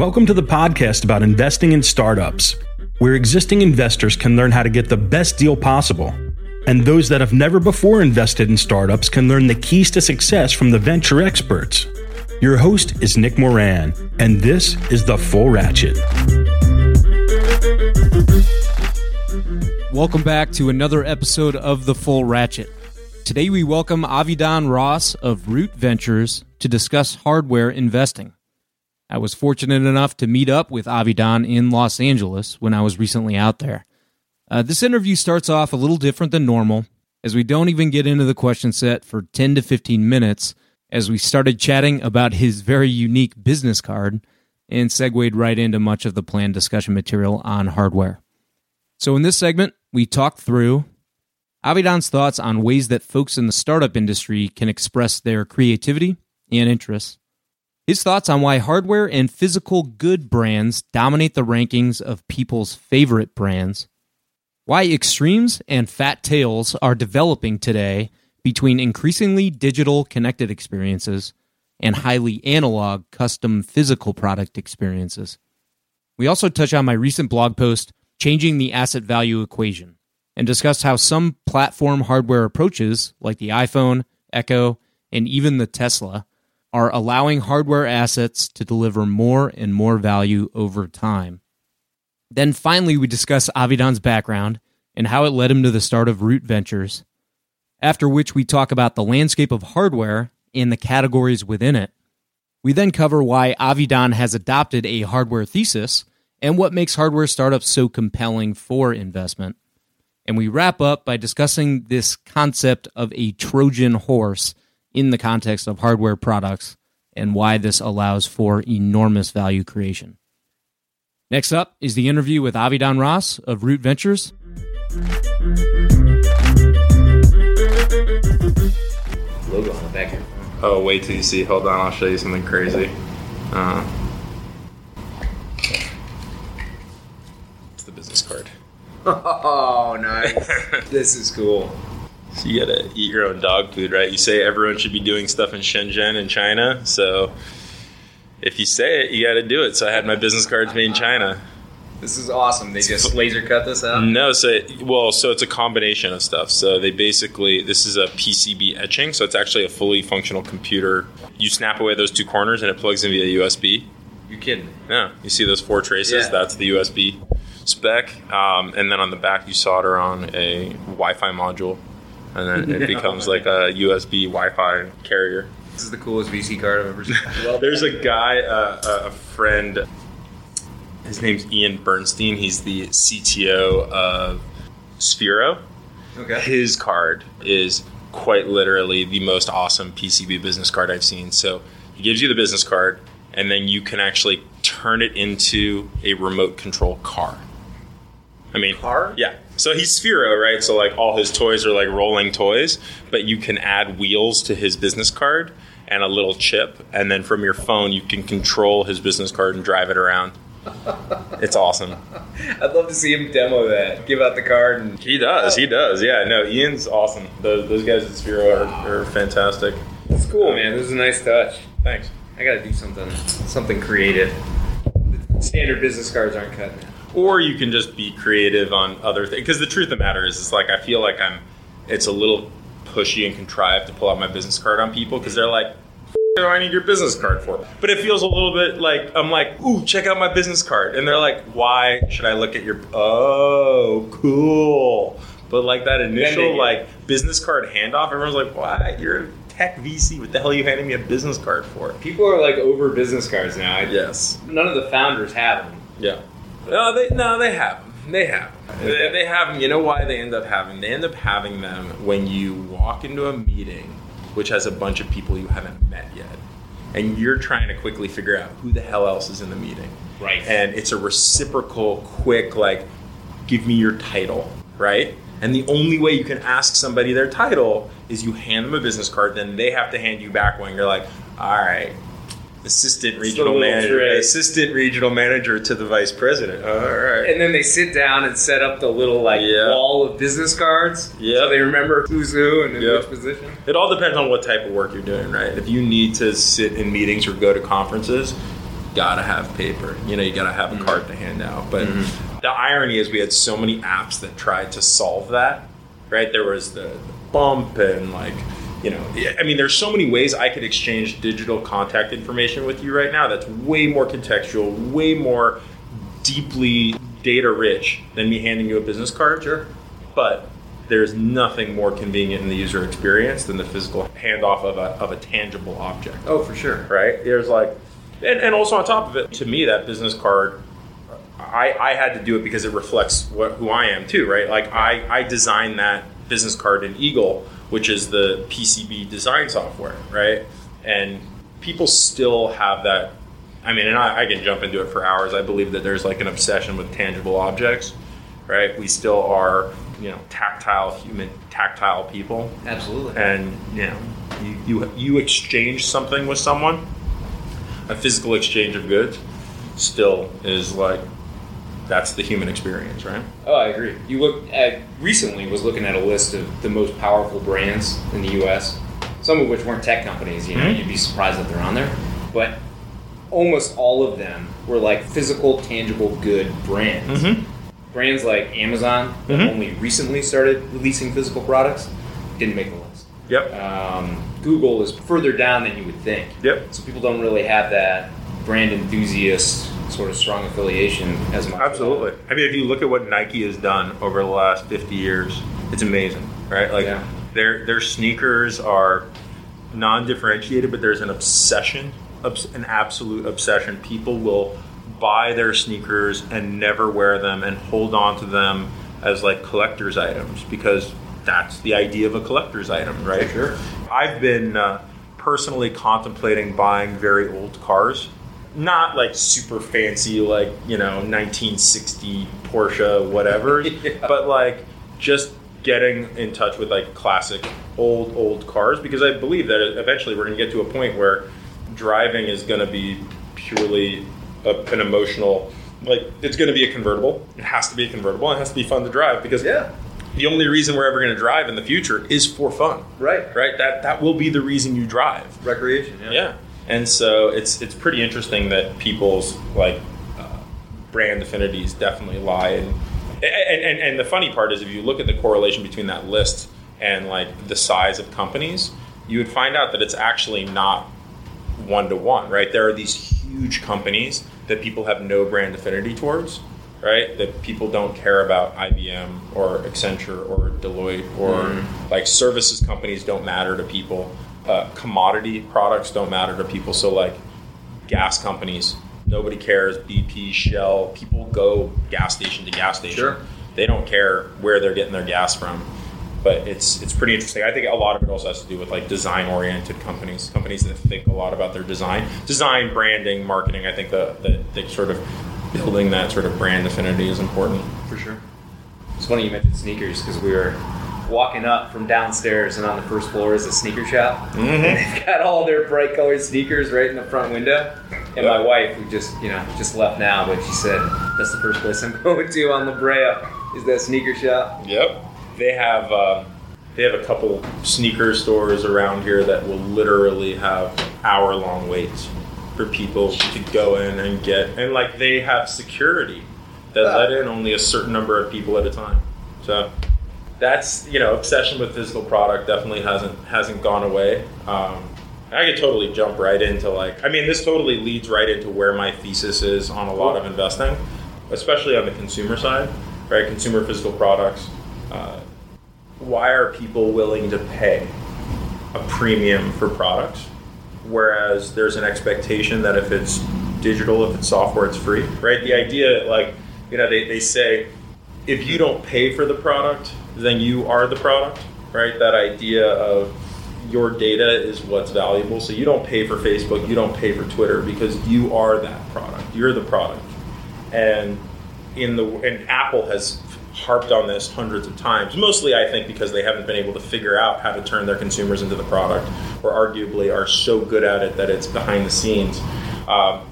Welcome to the podcast about investing in startups, where existing investors can learn how to get the best deal possible. And those that have never before invested in startups can learn the keys to success from the venture experts. Your host is Nick Moran, and this is The Full Ratchet. Welcome back to another episode of The Full Ratchet. Today we welcome Avidan Ross of Root Ventures to discuss hardware investing. I was fortunate enough to meet up with Avidan in Los Angeles when I was recently out there. Uh, this interview starts off a little different than normal, as we don't even get into the question set for 10 to 15 minutes, as we started chatting about his very unique business card and segued right into much of the planned discussion material on hardware. So, in this segment, we talk through Avidan's thoughts on ways that folks in the startup industry can express their creativity and interests his thoughts on why hardware and physical good brands dominate the rankings of people's favorite brands, why extremes and fat tails are developing today between increasingly digital connected experiences and highly analog custom physical product experiences. We also touch on my recent blog post, Changing the Asset Value Equation, and discuss how some platform hardware approaches, like the iPhone, Echo, and even the Tesla, are allowing hardware assets to deliver more and more value over time. Then finally, we discuss Avidan's background and how it led him to the start of Root Ventures, after which we talk about the landscape of hardware and the categories within it. We then cover why Avidan has adopted a hardware thesis and what makes hardware startups so compelling for investment. And we wrap up by discussing this concept of a Trojan horse in the context of hardware products and why this allows for enormous value creation. Next up is the interview with Avidan Ross of Root Ventures. Logo on the back here. Oh, wait till you see. Hold on, I'll show you something crazy. Uh, it's the business card. Oh, nice. this is cool. So you gotta eat your own dog food, right? You say everyone should be doing stuff in Shenzhen in China, so if you say it, you gotta do it. So I had my business cards made in China. This is awesome. They just laser cut this out. No, so well, so it's a combination of stuff. So they basically this is a PCB etching, so it's actually a fully functional computer. You snap away those two corners and it plugs in via USB. You kidding? Yeah, you see those four traces? Yeah. That's the USB spec, um, and then on the back you solder on a Wi-Fi module, and then it becomes like a USB Wi-Fi carrier. This is the coolest VC card I've ever seen. Well, There's a guy, uh, a friend. His name's Ian Bernstein. He's the CTO of Sphero. okay. His card is quite literally the most awesome PCB business card I've seen. So he gives you the business card, and then you can actually turn it into a remote control car. I mean, Car? Yeah. So he's Sphero, right? So like all his toys are like rolling toys, but you can add wheels to his business card and a little chip, and then from your phone you can control his business card and drive it around. It's awesome. I'd love to see him demo that. Give out the card and He does. He does. Yeah. No, Ian's awesome. Those, those guys at Sphero are, are fantastic. it's cool, um, man. This is a nice touch. Thanks. I gotta do something, something creative. Standard business cards aren't cutting it. Or you can just be creative on other things. Because the truth of the matter is, it's like I feel like I'm. It's a little pushy and contrived to pull out my business card on people because they're like, "F- do I need your business card for? But it feels a little bit like I'm like, ooh, check out my business card, and they're like, why should I look at your? Oh, cool. But like that initial like business card handoff, everyone's like, why? You're a tech VC. What the hell are you handing me a business card for? People are like over business cards now. I, Yes. None of the founders have them. Yeah. No, they no, they have them. They have. 'em. They, they have them. You know why they end up having? They end up having them when you walk into a meeting, which has a bunch of people you haven't met yet, and you're trying to quickly figure out who the hell else is in the meeting. Right. And it's a reciprocal, quick, like, give me your title, right? And the only way you can ask somebody their title is you hand them a business card, then they have to hand you back one. You're like, all right, assistant regional manager, trick. assistant regional manager to the vice president. All right. And then they sit down and set up the little like Yeah. wall of business cards. Yeah. So they remember who's who and in Yeah. which position. It all depends on what type of work you're doing, right? If you need to sit in meetings or go to conferences, gotta have paper. You know, you gotta have a mm-hmm. card to hand out. But mm-hmm. the irony is, we had so many apps that tried to solve that, right? There was the, the bump and like, you know, I mean, there's so many ways I could exchange digital contact information with you right now that's way more contextual, way more deeply data rich than me handing you a business card. Sure. But there's nothing more convenient in the user experience than the physical handoff of a, of a tangible object Oh, for sure. right? There's like, and, and also on top of it, to me, that business card, I, I had to do it because it reflects what who I am too, right? Like I, I designed that business card in Eagle, which is the PCB design software, right? And people still have that. I mean, and I, I can jump into it for hours. I believe that there's like an obsession with tangible objects, right? We still are, you know, tactile human, tactile people Absolutely. and you know you, you you exchange something with someone a physical exchange of goods still is like that's the human experience right Oh, I agree. You look at recently was looking at a list of the most powerful brands in the U.S. Some of which weren't tech companies. You know, Mhm. you'd be surprised that they're on there, but almost all of them were like physical, tangible good brands. Brands like Amazon that Mhm. only recently started releasing physical products didn't make the list. yep Um, Google is further down than you would think. Yep. So people don't really have that brand enthusiast sort of strong affiliation as much. absolutely i mean if you look at what nike has done over the last 50 years it's amazing right like Yeah. their their sneakers are non-differentiated but there's an obsession an absolute obsession people will buy their sneakers and never wear them and hold on to them as like collector's items because that's the idea of a collector's item right Sure. i've been uh, personally contemplating buying very old cars not like super fancy like you know 1960 porsche whatever Yeah. but like just getting in touch with like classic old old cars because i believe that eventually we're going to get to a point where driving is going to be purely a, an emotional like it's going to be a convertible it has to be a convertible it has to be fun to drive because Yeah. the only reason we're ever going to drive in the future is for fun Right. right that that will be the reason you drive Recreation. yeah. And so it's it's pretty interesting that people's like uh, brand affinities definitely lie in. And, and and the funny part is if you look at the correlation between that list and like the size of companies, you would find out that it's actually not one to one, right? There are these huge companies that people have no brand affinity towards, right? That people don't care about IBM or Accenture or Deloitte or like services companies don't matter to people. Uh, commodity products don't matter to people. So like gas companies, nobody cares. BP, Shell, people go gas station to gas station. Sure. They don't care where they're getting their gas from. But it's it's pretty interesting. I think a lot of it also has to do with like design oriented companies, companies that think a lot about their design, design, branding, marketing. I think the, the, the sort of building that sort of brand affinity is important. For sure. It's funny you mentioned sneakers because we were walking up from downstairs and on the first floor is a sneaker shop. And they've got all their bright colored sneakers right in the front window. And my wife, who just you know just left now, but she said that's the first place I'm going to on La Brea is that sneaker shop. Yep. They have um, they have a couple sneaker stores around here that will literally have hour long waits for people to go in and get and like they have security that Ah. let in only a certain number of people at a time. So that's you know obsession with physical product definitely hasn't hasn't gone away. Um, I could totally jump right into like I mean this totally leads right into where my thesis is on a lot of investing, especially on the consumer side, right? Consumer physical products. Uh, why are people willing to pay a premium for products, whereas there's an expectation that if it's digital, if it's software, it's free, right? The idea, like, you know, they, they say if you don't pay for the product, then you are the product, right? That idea of your data is what's valuable. So you don't pay for Facebook, you don't pay for Twitter because you are that product. You're the product. And in the and Apple has harped on this hundreds of times. Mostly, I think, because they haven't been able to figure out how to turn their consumers into the product, or arguably are so good at it that it's behind the scenes. Um,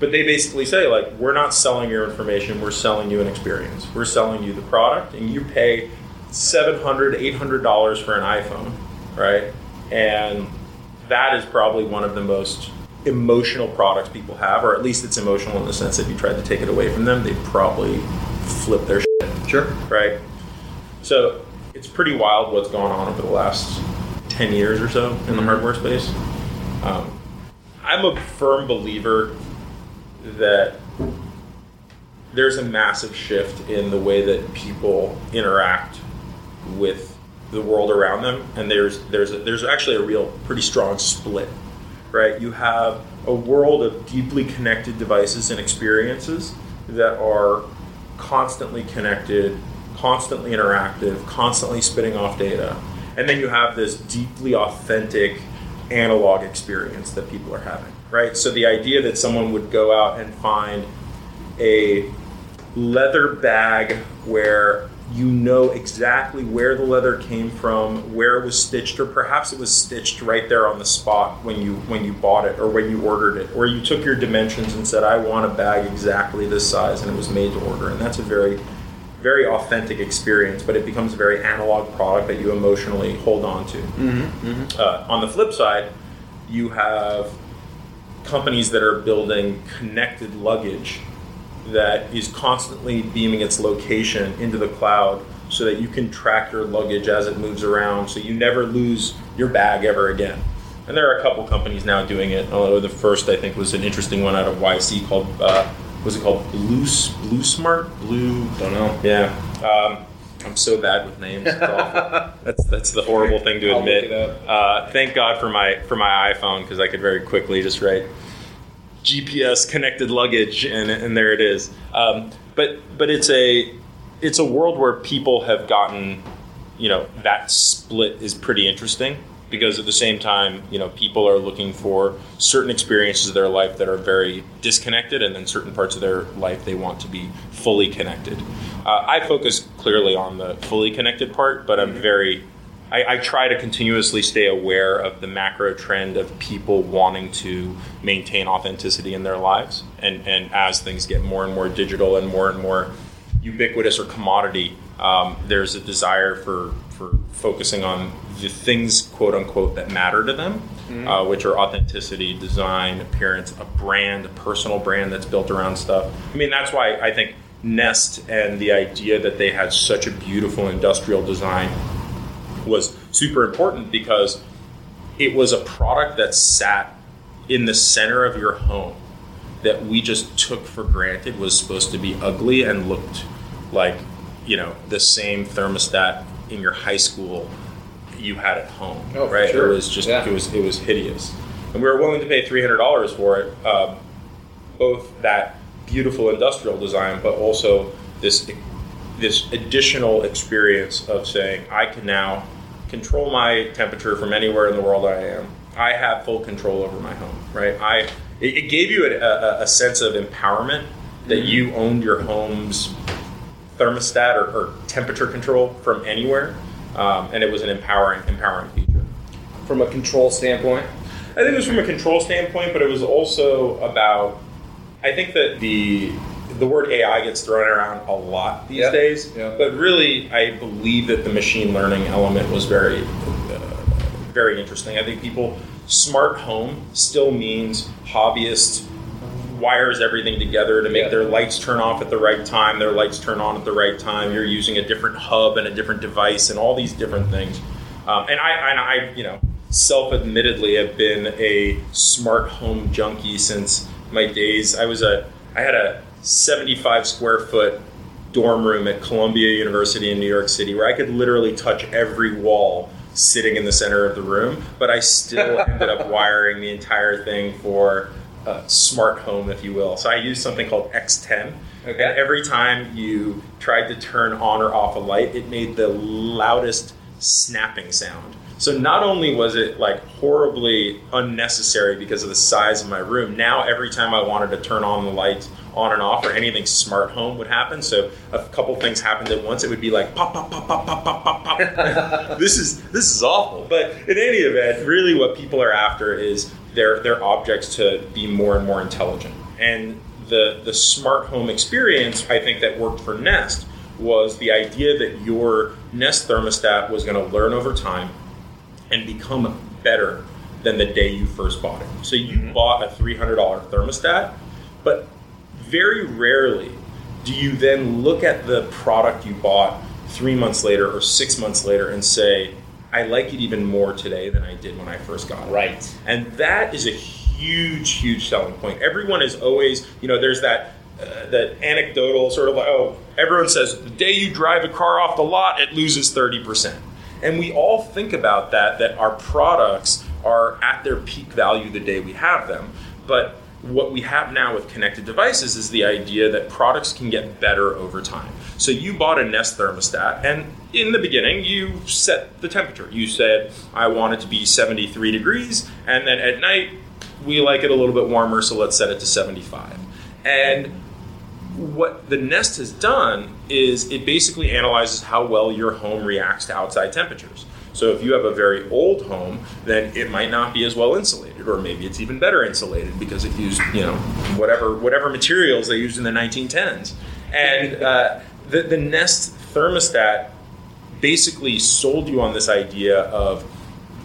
but they basically say like, we're not selling your information, we're selling you an experience. We're selling you the product, and you pay $700, 800 dollars for an iphone right? And that is probably one of the most emotional products people have or at least it's emotional in the sense that if you tried to take it away from them they'd probably flip their shit. Sure. right? So it's pretty wild what's gone on over the last 10 years or so in the hardware space. Um, i'm a firm believer that there's a massive shift in the way that people interact with the world around them, and there's there's a, there's actually a real pretty strong split, right? You have a world of deeply connected devices and experiences that are constantly connected, constantly interactive, constantly spitting off data, and then you have this deeply authentic analog experience that people are having, right? So the idea that someone would go out and find a leather bag where you know exactly where the leather came from, where it was stitched, or perhaps it was stitched right there on the spot when you when you bought it or when you ordered it, or you took your dimensions and said, "I want a bag exactly this size," and it was made to order, and that's a very very authentic experience, but it becomes a very analog product that you emotionally hold on to. Uh, on the flip side, you have companies that are building connected luggage that is constantly beaming its location into the cloud so that you can track your luggage as it moves around so you never lose your bag ever again. And there are a couple companies now doing it. Although the first I think was an interesting one out of YC called uh, was it called Blue Blue Smart Blue Don't know. yeah. Um, I'm so bad with names. That's that's the horrible thing to admit. Uh, thank God for my for my iPhone because I could very quickly just write GPS connected luggage and and there it is. Um, but but it's a it's a world where people have gotten you know that split is pretty interesting because at the same time you know people are looking for certain experiences of their life that are very disconnected and then certain parts of their life they want to be fully connected. Uh, i focus clearly on the fully connected part but i'm very I, I try to continuously stay aware of the macro trend of people wanting to maintain authenticity in their lives. And, and as things get more and more digital and more and more ubiquitous or commodity, um, there's a desire for for focusing on the things, quote unquote, that matter to them, uh, which are authenticity, design, appearance, a brand, a personal brand that's built around stuff. I mean, that's why I think Nest and the idea that they had such a beautiful industrial design was super important because it was a product that sat in the center of your home that we just took for granted was supposed to be ugly and looked like you know the same thermostat in your high school you had at home Oh, right sure. it was just Yeah. it was it was hideous and we were willing to pay $300 for it um, both that beautiful industrial design but also this this additional experience of saying I can now control my temperature from anywhere in the world I am. I have full control over my home, right? I it, it gave you a, a, a sense of empowerment that you owned your home's thermostat or, or temperature control from anywhere, um, and it was an empowering empowering feature. From a control standpoint. I think it was from a control standpoint, but it was also about. I think that the the word AI gets thrown around a lot these days, Yeah. but really, I believe that the machine learning element was very, uh, very interesting. I think people smart home still means hobbyist wires everything together to make Yeah. their lights turn off at the right time, their lights turn on at the right time. You're using a different hub and a different device and all these different things. Um, and I, and I, you know, self-admittedly have been a smart home junkie since my days. I was a, I had a 75 square foot dorm room at Columbia University in New York City where I could literally touch every wall sitting in the center of the room, but I still ended up wiring the entire thing for a smart home, if you will. So I used something called X10. Okay. And every time you tried to turn on or off a light, it made the loudest snapping sound. So not only was it like horribly unnecessary because of the size of my room, now every time I wanted to turn on the lights on and off or anything smart home would happen. So a couple things happened at once. It would be like pop pop pop pop pop pop pop pop. this is this is awful. But in any event, really what people are after is their their objects to be more and more intelligent. And the the smart home experience I think that worked for Nest was the idea that your Nest thermostat was going to learn over time and become better than the day you first bought it. So you mm-hmm. bought a $300 thermostat, but very rarely do you then look at the product you bought three months later or six months later and say, I like it even more today than I did when I first got it. Right. And that is a huge, huge selling point. Everyone is always, you know, there's that uh, that anecdotal sort of like, oh, everyone says the day you drive a car off the lot, it loses 30%. And we all think about that, that our products are at their peak value the day we have them. But what we have now with connected devices is the idea that products can get better over time. So you bought a Nest thermostat, and in the beginning, you set the temperature. You said, I want it to be 73 degrees, and then at night, we like it a little bit warmer, so let's set it to 75. And what the Nest has done is it basically analyzes how well your home reacts to outside temperatures. So if you have a very old home, then it might not be as well insulated, or maybe it's even better insulated because it used, you know, whatever whatever materials they used in the 1910s. And uh, the, the Nest thermostat basically sold you on this idea of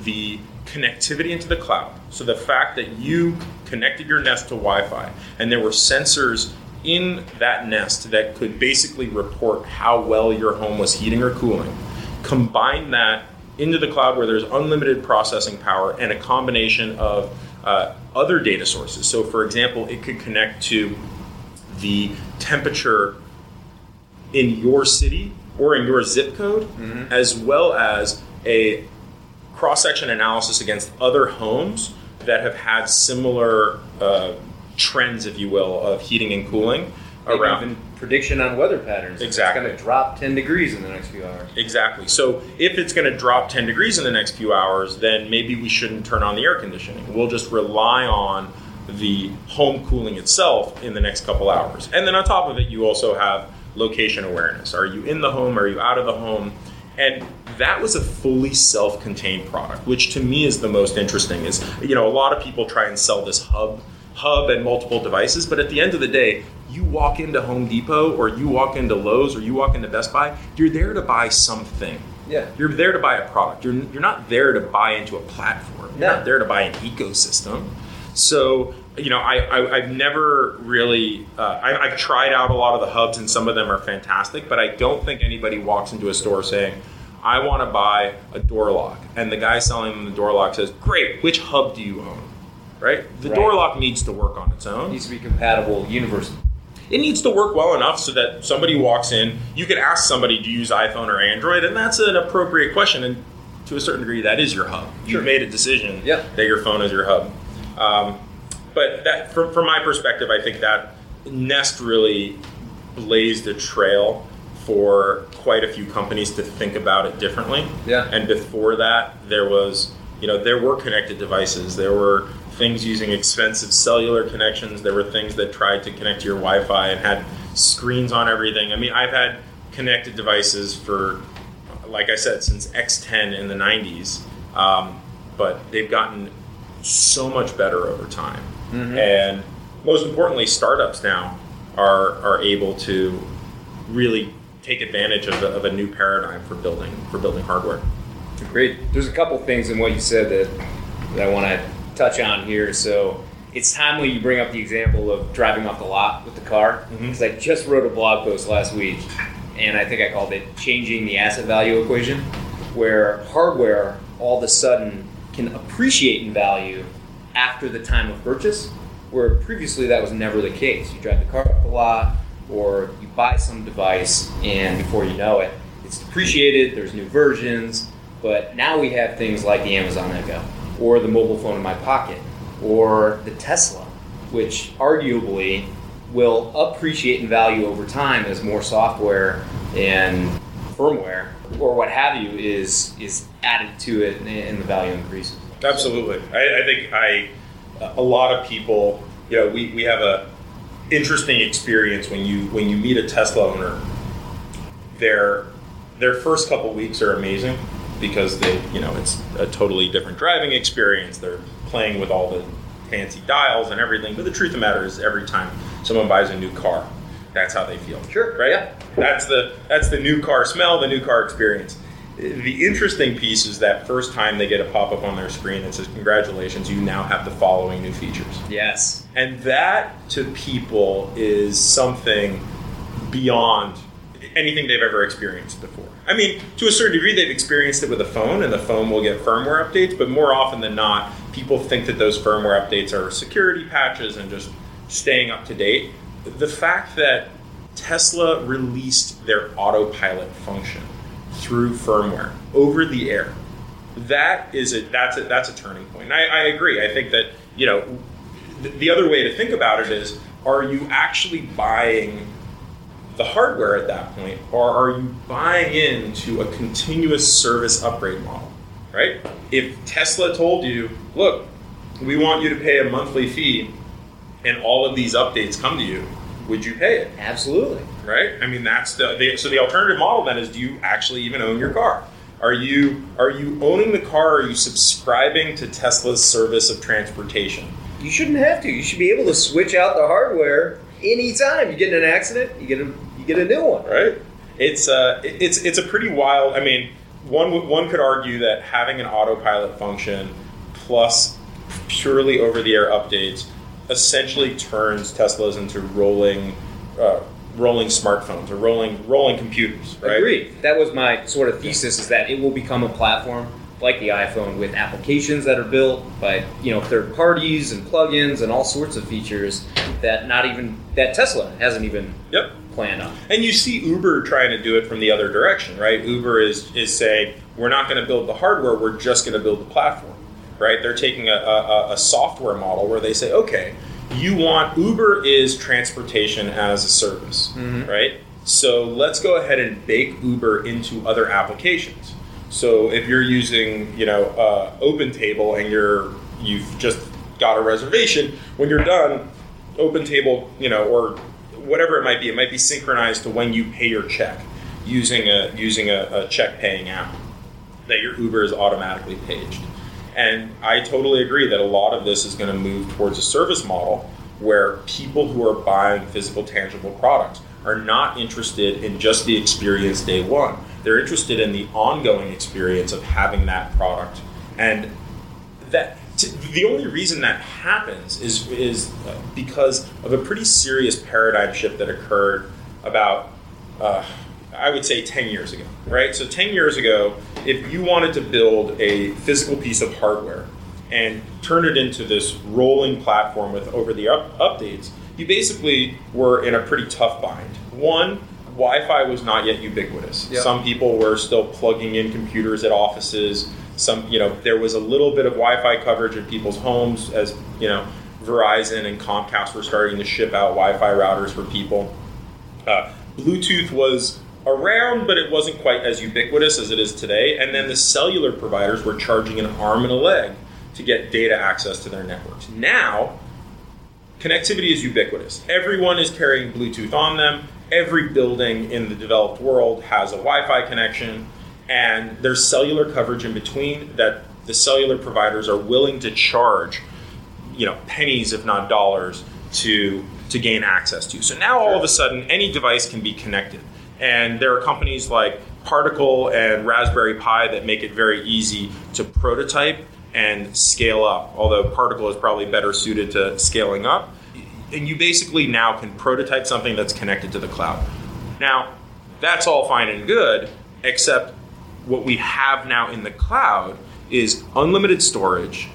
the connectivity into the cloud. So the fact that you connected your Nest to Wi-Fi and there were sensors in that nest that could basically report how well your home was heating or cooling. Combine that into the cloud where there's unlimited processing power and a combination of uh, other data sources. So, for example, it could connect to the temperature in your city or in your zip code, mm-hmm. as well as a cross section analysis against other homes that have had similar. Uh, trends, if you will, of heating and cooling Maybe around. Even prediction on weather patterns. Exactly. It's going to drop 10 degrees in the next few hours. Exactly. So if it's going to drop 10 degrees in the next few hours, then maybe we shouldn't turn on the air conditioning. We'll just rely on the home cooling itself in the next couple hours. And then on top of it, you also have location awareness. Are you in the home? Are you out of the home? And that was a fully self-contained product, which to me is the most interesting. Is you know a lot of people try and sell this hub hub and multiple devices, but at the end of the day, you walk into Home Depot or you walk into Lowe's or you walk into Best Buy, you're there to buy something. Yeah. You're there to buy a product. You're, you're not there to buy into a platform. You're yeah. not there to buy an ecosystem. So, you know, I, I, have never really, uh, I, I've tried out a lot of the hubs and some of them are fantastic, but I don't think anybody walks into a store saying, I want to buy a door lock. And the guy selling them the door lock says, Great, which hub do you own? right? The right. door lock needs to work on its own. It needs to be compatible universally. It needs to work well enough so that somebody walks in, you can ask somebody to use iPhone or Android, and that's an appropriate question. And to a certain degree, that is your hub. Sure. You've made a decision yeah. that your phone is your hub. Um, but that, from, from my perspective, I think that Nest really blazed a trail for quite a few companies to think about it differently. Yeah. And before that, there was, you know, there were connected devices. There were things using expensive cellular connections. There were things that tried to connect to your Wi-Fi and had screens on everything. I mean, I've had connected devices for, like I said, since X10 in the 90s, um, but they've gotten so much better over time. Mm-hmm. And most importantly, startups now are are able to really take advantage of, of a new paradigm for building for building hardware. Great. There's a couple things in what you said that that I want to touch on here. So it's timely you bring up the example of driving off the lot with the car because mm-hmm. I just wrote a blog post last week, and I think I called it "Changing the Asset Value Equation," where hardware all of a sudden can appreciate in value after the time of purchase, where previously that was never the case. You drive the car off the lot, or you buy some device, and before you know it, it's depreciated. There's new versions, but now we have things like the Amazon Echo or the mobile phone in my pocket, or the Tesla, which arguably will appreciate in value over time as more software and firmware or what have you is is added to it and the value increases. Absolutely. I, I think I a lot of people, you know, we, we have a interesting experience when you when you meet a Tesla owner. Their their first couple weeks are amazing because they, you know, it's a totally different driving experience. They're playing with all the fancy dials and everything. But the truth of the matter is, every time someone buys a new car, that's how they feel. Sure. Right. Yeah. That's the that's the new car smell, the new car experience. The interesting piece is that first time they get a pop up on their screen that says, "Congratulations, you now have the following new features." Yes. And that to people is something beyond anything they've ever experienced before. I mean, to a certain degree, they've experienced it with a phone, and the phone will get firmware updates, but more often than not, people think that those firmware updates are security patches and just staying up to date. The fact that Tesla released their autopilot function through firmware over the air, that is a that's a that's a turning point. And I, I agree. I think that you know th- the other way to think about it is: Are you actually buying the hardware at that point, or are you buying into a continuous service upgrade model? Right? If Tesla told you, "Look, we want you to pay a monthly fee, and all of these updates come to you," would you pay it? Absolutely. Right? I mean, that's the, the so the alternative model then is: Do you actually even own your car? Are you are you owning the car? Or are you subscribing to Tesla's service of transportation? You shouldn't have to. You should be able to switch out the hardware anytime. You get in an accident, you get a you get a new one. Right? It's uh, it's it's a pretty wild. I mean, one one could argue that having an autopilot function plus purely over-the-air updates essentially turns Teslas into rolling. Uh, rolling smartphones or rolling rolling computers right Agreed. That was my sort of thesis: is that it will become a platform like the iPhone with applications that are built by you know third parties and plugins and all sorts of features that not even that Tesla hasn't even yep planned on. And you see Uber trying to do it from the other direction, right? Uber is is saying we're not going to build the hardware, we're just going to build the platform, right? They're taking a, a, a software model where they say, okay, you want Uber is transportation as a service, right? So let's go ahead and bake Uber into other applications. So if you're using, you know, uh, OpenTable and you're you've just got a reservation, when you're done, OpenTable, you know, or whatever it might be, it might be synchronized to when you pay your check using a using a, a check paying app that your Uber is automatically paged. And I totally agree that a lot of this is going to move towards a service model where people who are buying physical, tangible products are not interested in just the experience day one. They're interested in the ongoing experience of having that product. And that t- the only reason that happens is is uh, because of a pretty serious paradigm shift that occurred about uh, I would say 10 years ago, right? So 10 years ago, if you wanted to build a physical piece of hardware and turn it into this rolling platform with over the up- updates, you basically were in a pretty tough bind. One, Wi-Fi was not yet ubiquitous. Yep. Some people were still plugging in computers at offices. Some, you know, there was a little bit of Wi-Fi coverage in people's homes as, you know, Verizon and Comcast were starting to ship out Wi-Fi routers for people. Uh, Bluetooth was around, but it wasn't quite as ubiquitous as it is today. And then the cellular providers were charging an arm and a leg to get data access to their networks. Now, connectivity is ubiquitous. Everyone is carrying Bluetooth on them. Every building in the developed world has a Wi Fi connection, and there's cellular coverage in between that the cellular providers are willing to charge you know pennies if not dollars to to gain access to so now all of a sudden any device can be connected and there are companies like particle and raspberry pi that make it very easy to prototype and scale up although particle is probably better suited to scaling up. And you basically now can prototype something that's connected to the cloud. Now that's all fine and good except what we have now in the cloud is unlimited storage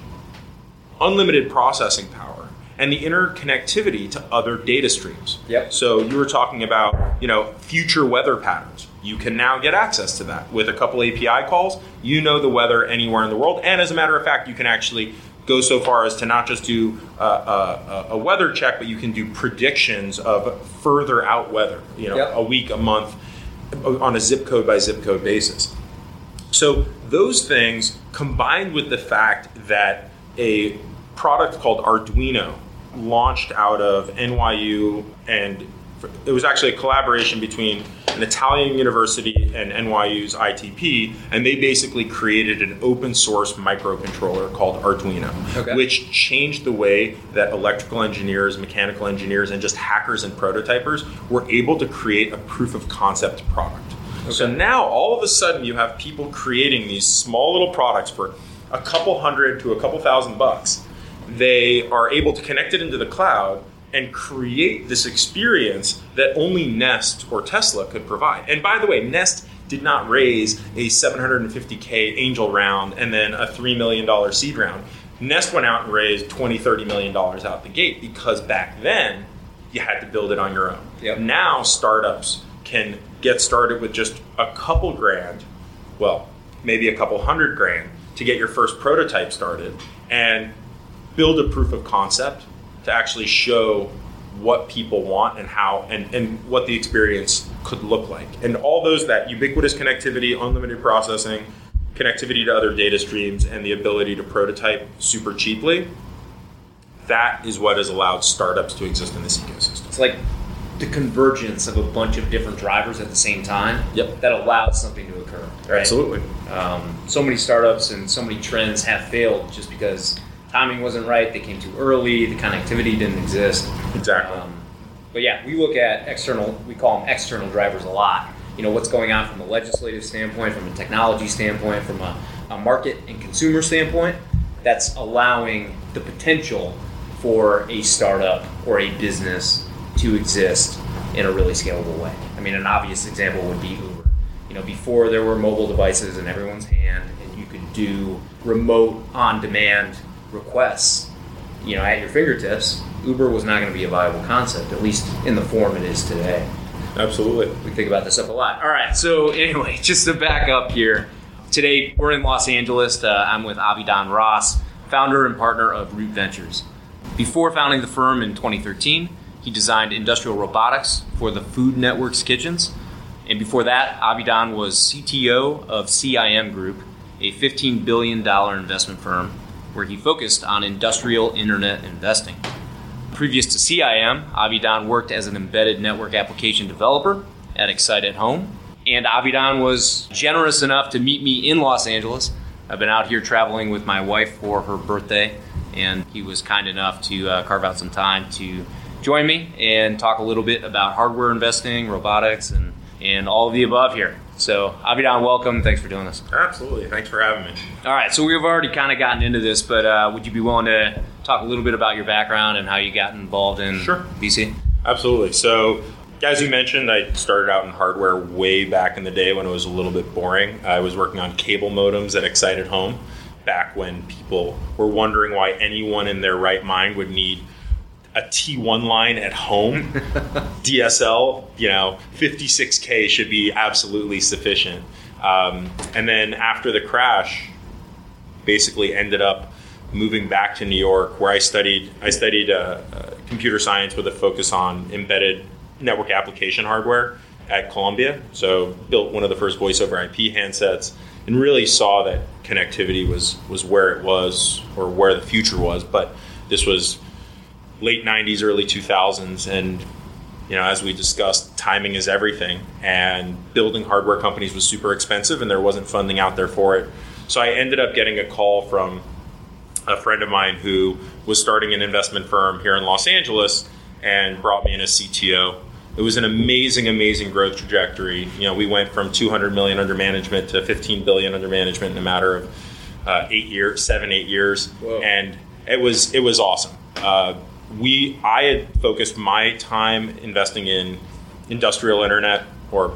unlimited processing power and the interconnectivity to other data streams. Yep. So you were talking about, you know, future weather patterns. You can now get access to that with a couple API calls. You know the weather anywhere in the world, and as a matter of fact, you can actually go so far as to not just do uh, a, a weather check, but you can do predictions of further out weather. You know, Yep. a week, a month. on a zip code by zip code basis. So those things combined with the fact that a product called Arduino launched out of NYU and it was actually a collaboration between an Italian university and NYU's ITP, and they basically created an open source microcontroller called Arduino, Okay. which changed the way that electrical engineers, mechanical engineers, and just hackers and prototypers were able to create a proof of concept product. So now all of a sudden you have people creating these small little products for a couple hundred to a couple thousand bucks. They are able to connect it into the cloud and create this experience that only Nest or Tesla could provide. And by the way, Nest did not raise a 750k angel round and then a $3 million seed round. Nest went out and raised 20, 30 million dollars out the gate because back then you had to build it on your own. Yep. Now startups can get started with just a couple grand, well, maybe a couple hundred grand to get your first prototype started and build a proof of concept to actually show what people want and how and, and what the experience could look like. And all those that ubiquitous connectivity, unlimited processing, connectivity to other data streams, and the ability to prototype super cheaply, that is what has allowed startups to exist in this ecosystem. It's like the convergence of a bunch of different drivers at the same time Yep. that allows something to occur. Right? Absolutely. Um, so many startups and so many trends have failed just because timing wasn't right, they came too early, the connectivity didn't exist. Exactly. Um, but yeah, we look at external, we call them external drivers a lot. You know, what's going on from a legislative standpoint, from a technology standpoint, from a, a market and consumer standpoint, that's allowing the potential for a startup or a business to exist in a really scalable way. I mean, an obvious example would be Uber. You know, before there were mobile devices in everyone's hand and you could do remote on demand requests, you know, at your fingertips, Uber was not going to be a viable concept, at least in the form it is today. Absolutely. We think about this stuff a lot. All right, so anyway, just to back up here, today we're in Los Angeles. Uh, I'm with Avidan Ross, founder and partner of Root Ventures. Before founding the firm in 2013, he designed industrial robotics for the Food Network's kitchens. And before that, Avidan was CTO of CIM Group, a $15 billion investment firm where he focused on industrial internet investing. Previous to CIM, Avidan worked as an embedded network application developer at Excite at Home. And Avidan was generous enough to meet me in Los Angeles. I've been out here traveling with my wife for her birthday, and he was kind enough to uh, carve out some time to join me and talk a little bit about hardware investing, robotics, and, and all of the above here. So, Avidan, welcome. Thanks for doing this. Absolutely. Thanks for having me. All right, so we've already kind of gotten into this, but uh, would you be willing to talk a little bit about your background and how you got involved in Sure. VC? Absolutely. So, as you mentioned, I started out in hardware way back in the day when it was a little bit boring. I was working on cable modems at Excite at Home back when people were wondering why anyone in their right mind would need a T1 line at home. DSL, you know, 56K should be absolutely sufficient. Um, and then after the crash, basically ended up moving back to New York, where I studied. I studied uh, uh, computer science with a focus on embedded network application hardware at Columbia. So built one of the first voice over IP handsets, and really saw that connectivity was was where it was or where the future was. But this was late 90s early 2000s and you know as we discussed timing is everything and building hardware companies was super expensive and there wasn't funding out there for it. So i ended up getting a call from a friend of mine who was starting an investment firm here in los angeles and brought me in as cto it was an amazing amazing growth trajectory. You know we went from 200 million under management to 15 billion under management in a matter of uh, eight years seven eight years. Whoa. and it was it was awesome. Uh, we I had focused my time investing in industrial internet or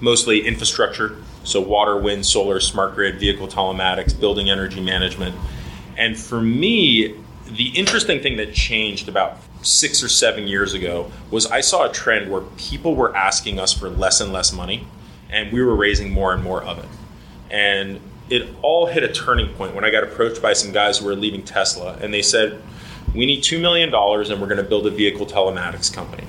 mostly infrastructure, so water, wind, solar, smart grid, vehicle telematics, building energy management. And for me, the interesting thing that changed about six or seven years ago was I saw a trend where people were asking us for less and less money, and we were raising more and more of it. And it all hit a turning point when I got approached by some guys who were leaving Tesla, and they said, "We need two million dollars, and we're going to build a vehicle telematics company."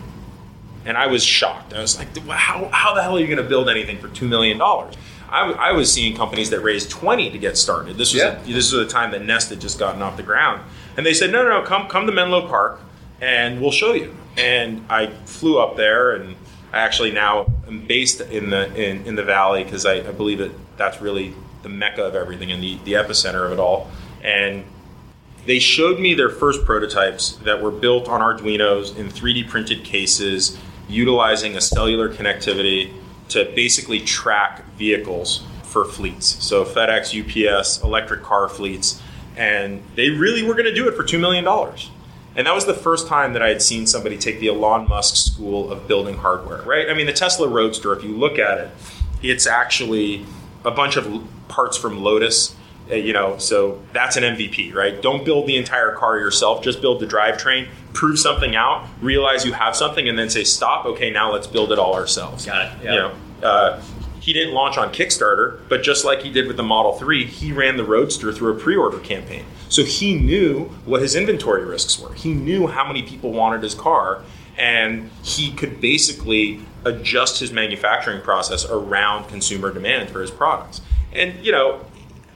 and I was shocked. I was like, how, how the hell are you going to build anything for $2 million? I was seeing companies that raised 20 to get started. This was, Yeah. a, this was the time that Nest had just gotten off the ground. And they said, no, no, no, come, come to Menlo Park and we'll show you. And I flew up there and I actually now am based in the, in, in the valley because I, I believe that that's really the mecca of everything and the, the epicenter of it all. And they showed me their first prototypes that were built on Arduinos in 3D printed cases, utilizing a cellular connectivity to basically track vehicles for fleets. So FedEx, UPS, electric car fleets, and they really were going to do it for $2 million. And that was the first time that I had seen somebody take the Elon Musk school of building hardware, right? I mean, the Tesla Roadster, if you look at it, it's actually a bunch of parts from Lotus. Uh, you know, so that's an MVP, right? Don't build the entire car yourself. Just build the drivetrain, prove something out, realize you have something, and then say, "Stop." Okay, now let's build it all ourselves. Got it, yeah. You know, uh, he didn't launch on Kickstarter, but just like he did with the Model 3, he ran the Roadster through a pre order campaign. So he knew what his inventory risks were. He knew how many people wanted his car, and he could basically adjust his manufacturing process around consumer demand for his products. And, you know,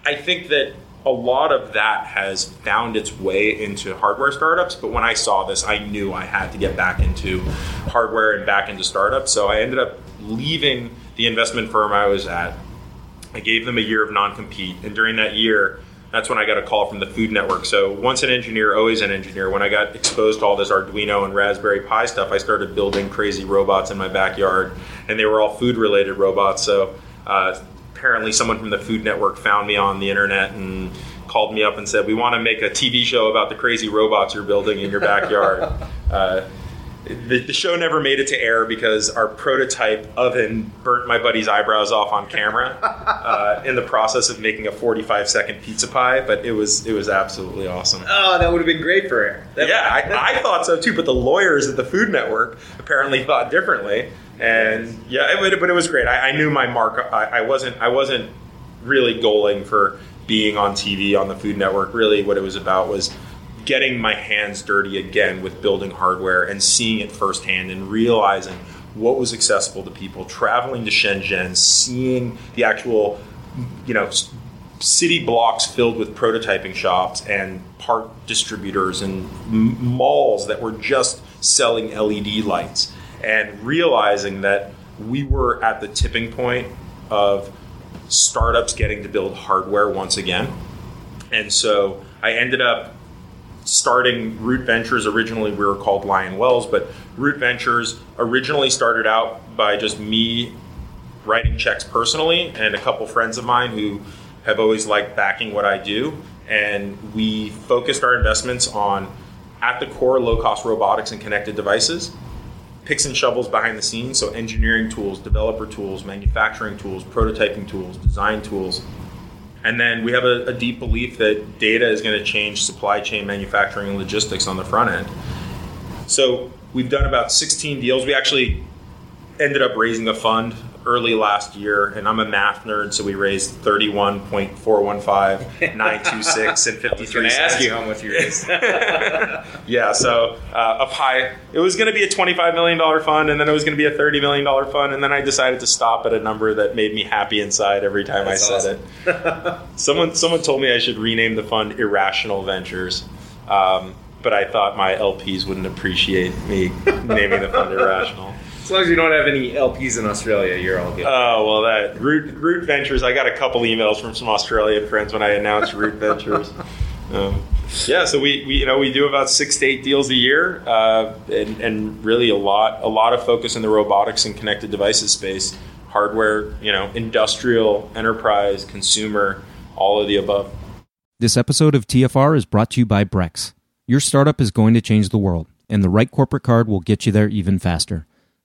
I think that a lot of that has found its way into hardware startups. But when I saw this, I knew I had to get back into hardware and back into startups. So I ended up leaving the investment firm I was at. I gave them a year of non compete. And during that year, that's when I got a call from the Food Network. So once an engineer, always an engineer. When I got exposed to all this Arduino and Raspberry Pi stuff, I started building crazy robots in my backyard, and they were all food related robots. So uh, apparently, someone from the Food Network found me on the internet and called me up and said, "We want to make a TV show about the crazy robots you're building in your backyard." uh, the, the show never made it to air because our prototype oven burnt my buddy's eyebrows off on camera uh, in the process of making a 45 second pizza pie. But it was it was absolutely awesome. Oh, that would have been great for air. That- Yeah, I, I thought so too. But the lawyers at the Food Network apparently thought differently. And yeah, it, but it was great. I, I knew my mark. I, I wasn't. I wasn't really goaling for being on TV on the Food Network. Really, what it was about was getting my hands dirty again with building hardware and seeing it firsthand and realizing what was accessible to people. Traveling to Shenzhen, seeing the actual, you know, city blocks filled with prototyping shops and part distributors and m- malls that were just selling LED lights, and realizing that we were at the tipping point of startups getting to build hardware once again. And so I ended up starting Root Ventures. Originally, we were called Lion Wells, but Root Ventures originally started out by just me writing checks personally and a couple friends of mine who have always liked backing what I do. And we focused our investments on, at the core, low cost robotics and connected devices. Picks and shovels behind the scenes, so engineering tools, developer tools, manufacturing tools, prototyping tools, design tools. And then we have a, a deep belief that data is going to change supply chain manufacturing and logistics on the front end. So we've done about 16 deals. We actually ended up raising a fund early last year, and I'm a math nerd, so we raised 31.415, 926, and I was 53 going to ask you how much you raised. Yeah, so uh, up high. It was going to be a $25 million fund, and then it was going to be a $30 million fund, and then I decided to stop at a number that made me happy inside every time That's I said it. someone, someone told me I should rename the fund Irrational Ventures, um, but I thought my LPs wouldn't appreciate me naming the fund Irrational. As long as you don't have any LPs in Australia, you're all good. Oh well, that Root Root Ventures. I got a couple emails from some Australian friends when I announced Root Ventures. Um, yeah, so we, we you know we do about six to eight deals a year, uh, and, and really a lot a lot of focus in the robotics and connected devices space, hardware, you know, industrial, enterprise, consumer, all of the above. This episode of TFR is brought to you by Brex. Your startup is going to change the world, and the right corporate card will get you there even faster.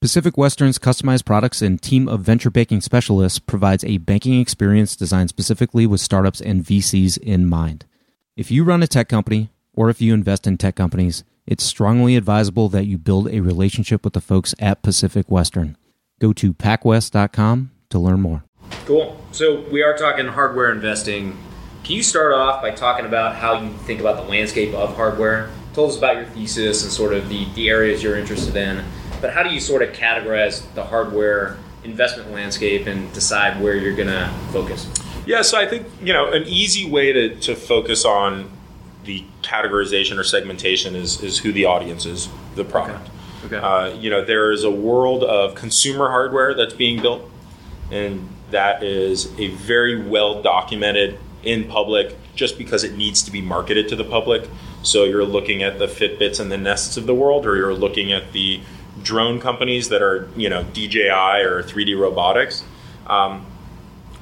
Pacific Western's customized products and team of venture banking specialists provides a banking experience designed specifically with startups and VCs in mind. If you run a tech company or if you invest in tech companies, it's strongly advisable that you build a relationship with the folks at Pacific Western. Go to pacwest.com to learn more. Cool. So we are talking hardware investing. Can you start off by talking about how you think about the landscape of hardware? Told us about your thesis and sort of the, the areas you're interested in. But how do you sort of categorize the hardware investment landscape and decide where you're going to focus? Yeah, so I think you know an easy way to, to focus on the categorization or segmentation is, is who the audience is, the product. Okay. Okay. Uh, you know, there is a world of consumer hardware that's being built, and that is a very well documented in public just because it needs to be marketed to the public. So you're looking at the Fitbits and the Nests of the world, or you're looking at the drone companies that are you know DJI or 3D robotics. Um,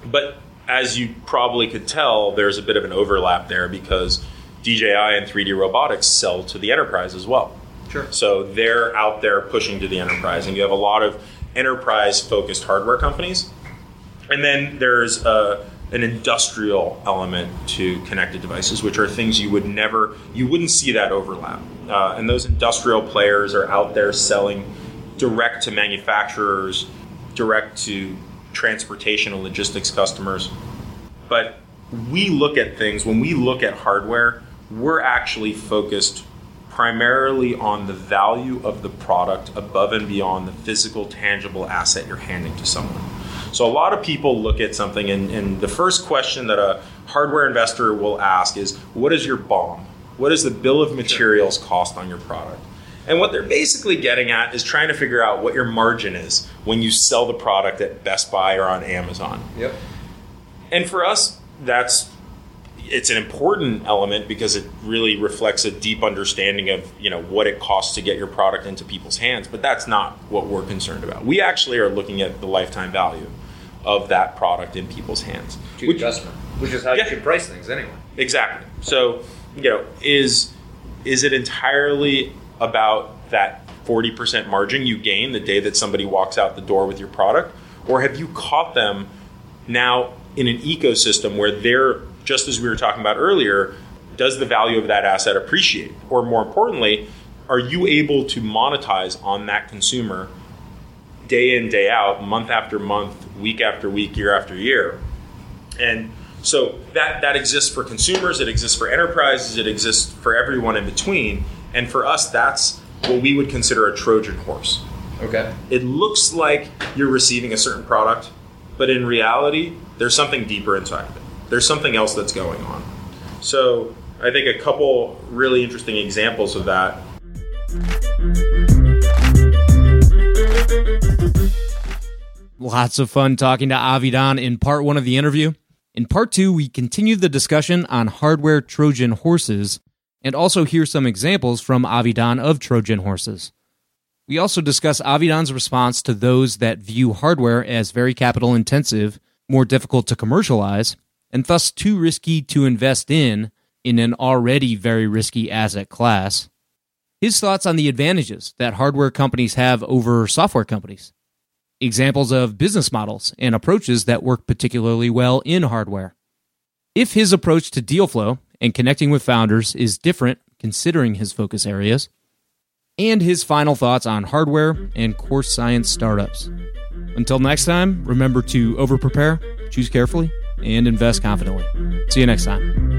but as you probably could tell, there's a bit of an overlap there because DJI and 3D robotics sell to the enterprise as well. Sure. So they're out there pushing to the enterprise, and you have a lot of enterprise focused hardware companies. And then there's a, an industrial element to connected devices, which are things you would never, you wouldn't see that overlap. Uh, and those industrial players are out there selling direct to manufacturers, direct to transportation and logistics customers. But we look at things, when we look at hardware, we're actually focused primarily on the value of the product above and beyond the physical, tangible asset you're handing to someone. So a lot of people look at something, and, and the first question that a hardware investor will ask is, "What is your BOM? What is the bill of materials cost on your product?" And what they're basically getting at is trying to figure out what your margin is when you sell the product at Best Buy or on Amazon. Yep. And for us, that's it's an important element because it really reflects a deep understanding of you know what it costs to get your product into people's hands but that's not what we're concerned about we actually are looking at the lifetime value of that product in people's hands To the customer, which is how Yeah. you should price things anyway. Exactly. So, you know, is is it entirely about that 40% margin you gain the day that somebody walks out the door with your product or have you caught them now in an ecosystem where they're just as we were talking about earlier, does the value of that asset appreciate? Or more importantly, are you able to monetize on that consumer day in, day out, month after month, week after week, year after year? And so that that exists for consumers, it exists for enterprises, it exists for everyone in between. And for us, that's what we would consider a Trojan horse. Okay. It looks like you're receiving a certain product, but in reality, there's something deeper inside of it. There's something else that's going on. So I think a couple really interesting examples of that Lots of fun talking to Avidan in part one of the interview. In part two, we continue the discussion on hardware Trojan horses and also hear some examples from Avidan of Trojan horses. We also discuss Avidan's response to those that view hardware as very capital intensive, more difficult to commercialize, and thus too risky to invest in in an already very risky asset class. His thoughts on the advantages that hardware companies have over software companies examples of business models and approaches that work particularly well in hardware. If his approach to deal flow and connecting with founders is different considering his focus areas, and his final thoughts on hardware and course science startups. Until next time, remember to over prepare, choose carefully, and invest confidently. See you next time.